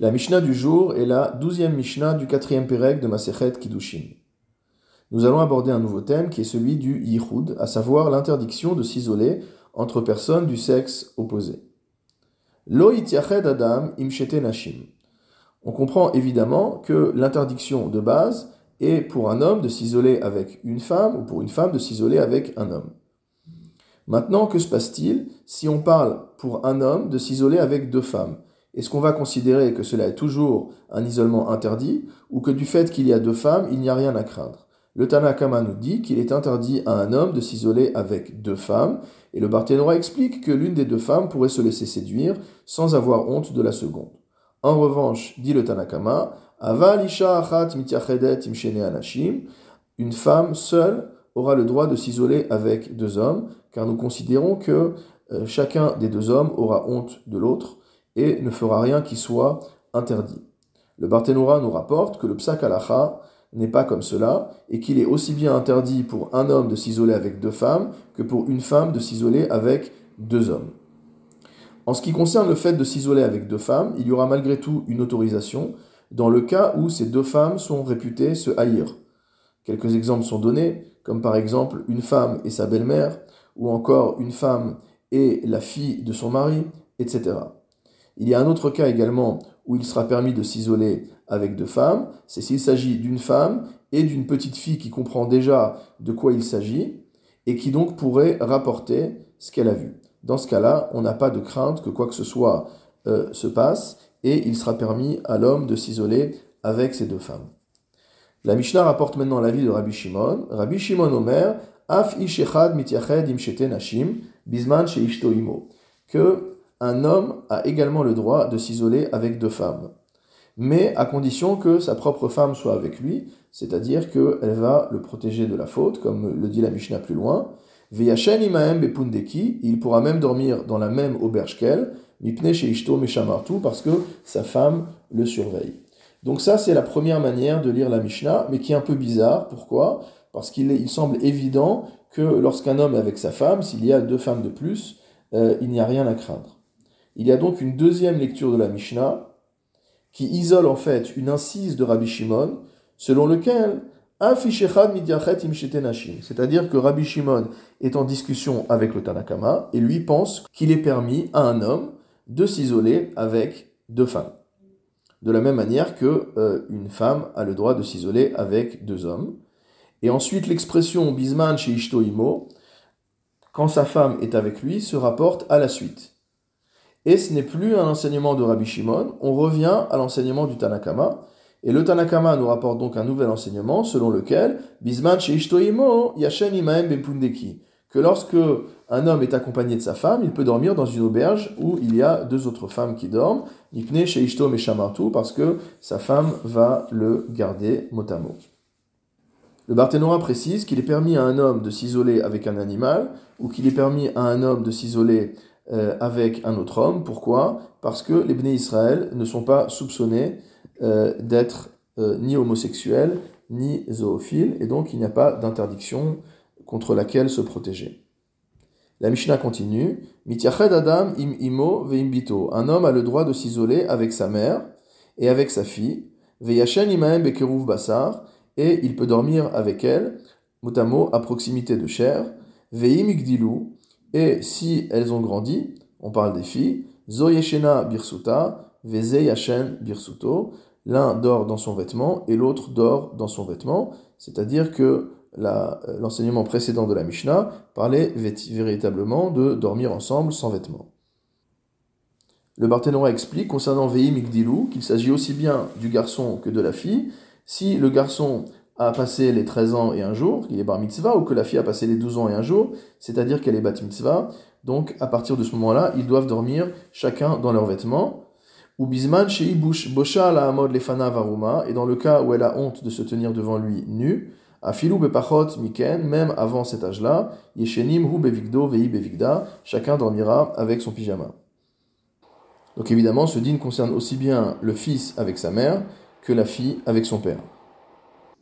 La Mishnah du jour est la douzième Mishnah du quatrième Pérec de Masechet Kiddushin. Nous allons aborder un nouveau thème qui est celui du Yichud, à savoir l'interdiction de s'isoler entre personnes du sexe opposé. Lo adam imshete nashim. On comprend évidemment que l'interdiction de base est pour un homme de s'isoler avec une femme ou pour une femme de s'isoler avec un homme. Maintenant, que se passe-t-il si on parle pour un homme de s'isoler avec deux femmes? Est-ce qu'on va considérer que cela est toujours un isolement interdit ou que du fait qu'il y a deux femmes, il n'y a rien à craindre? Le Tanakama nous dit qu'il est interdit à un homme de s'isoler avec deux femmes et le Barthénora explique que l'une des deux femmes pourrait se laisser séduire sans avoir honte de la seconde. En revanche, dit le Tanakama, une femme seule aura le droit de s'isoler avec deux hommes, car nous considérons que euh, chacun des deux hommes aura honte de l'autre et ne fera rien qui soit interdit. Le Barthénora nous rapporte que le psak n'est pas comme cela, et qu'il est aussi bien interdit pour un homme de s'isoler avec deux femmes que pour une femme de s'isoler avec deux hommes. En ce qui concerne le fait de s'isoler avec deux femmes, il y aura malgré tout une autorisation dans le cas où ces deux femmes sont réputées se haïr. Quelques exemples sont donnés, comme par exemple une femme et sa belle-mère, ou encore une femme et la fille de son mari, etc. Il y a un autre cas également où il sera permis de s'isoler avec deux femmes, c'est s'il s'agit d'une femme et d'une petite fille qui comprend déjà de quoi il s'agit et qui donc pourrait rapporter ce qu'elle a vu. Dans ce cas-là, on n'a pas de crainte que quoi que ce soit euh, se passe et il sera permis à l'homme de s'isoler avec ces deux femmes. La Mishnah rapporte maintenant l'avis de Rabbi Shimon. Rabbi Shimon Omer, Af ishechad mityached imshete nashim, bisman sheishto imo. Que un homme a également le droit de s'isoler avec deux femmes, mais à condition que sa propre femme soit avec lui, c'est-à-dire qu'elle va le protéger de la faute, comme le dit la Mishnah plus loin. Veyashen imaem bepundeki, il pourra même dormir dans la même auberge qu'elle, mipne sheishto meshamartu, parce que sa femme le surveille. Donc ça, c'est la première manière de lire la Mishnah, mais qui est un peu bizarre. Pourquoi? Parce qu'il semble évident que lorsqu'un homme est avec sa femme, s'il y a deux femmes de plus, euh, il n'y a rien à craindre. Il y a donc une deuxième lecture de la Mishnah qui isole en fait une incise de Rabbi Shimon selon lequel c'est-à-dire que Rabbi Shimon est en discussion avec le Tanakama et lui pense qu'il est permis à un homme de s'isoler avec deux femmes. De la même manière que euh, une femme a le droit de s'isoler avec deux hommes. Et ensuite l'expression bisman chez Ishtoimo, quand sa femme est avec lui, se rapporte à la suite. Et ce n'est plus un enseignement de Rabbi Shimon, on revient à l'enseignement du Tanakama. Et le Tanakama nous rapporte donc un nouvel enseignement selon lequel Bisman Yashen Imaem Bepundeki que lorsque un homme est accompagné de sa femme, il peut dormir dans une auberge où il y a deux autres femmes qui dorment, Nipne Sheishto Meshamartu, parce que sa femme va le garder mot. Le Barthénora précise qu'il est permis à un homme de s'isoler avec un animal, ou qu'il est permis à un homme de s'isoler euh, avec un autre homme. Pourquoi? Parce que les Bnei Israël ne sont pas soupçonnés euh, d'être euh, ni homosexuels ni zoophiles, et donc il n'y a pas d'interdiction contre laquelle se protéger. La Mishnah continue Adam im imo bito. Un homme a le droit de s'isoler avec sa mère et avec sa fille. Imaem bekeruv basar. Et il peut dormir avec elle, motamo à proximité de chair. Veim igdilu. Et si elles ont grandi, on parle des filles, Zoyeshena birsuta, Veze birsuto, l'un dort dans son vêtement et l'autre dort dans son vêtement, c'est-à-dire que euh, l'enseignement précédent de la Mishnah parlait véritablement de dormir ensemble sans vêtements. Le Barthénora explique concernant Veim qu'il s'agit aussi bien du garçon que de la fille. Si le garçon a passé les 13 ans et un jour, qu'il est bar mitzvah, ou que la fille a passé les 12 ans et un jour, c'est-à-dire qu'elle est bat mitzvah, donc à partir de ce moment-là, ils doivent dormir chacun dans leurs vêtements. Ou bisman bosha la amod lefana varuma, et dans le cas où elle a honte de se tenir devant lui nu, afilou bepachot miken, même avant cet âge-là, yeshenim hu bevigdo vei bevigda, chacun dormira avec son pyjama. Donc évidemment, ce dîne concerne aussi bien le fils avec sa mère que la fille avec son père.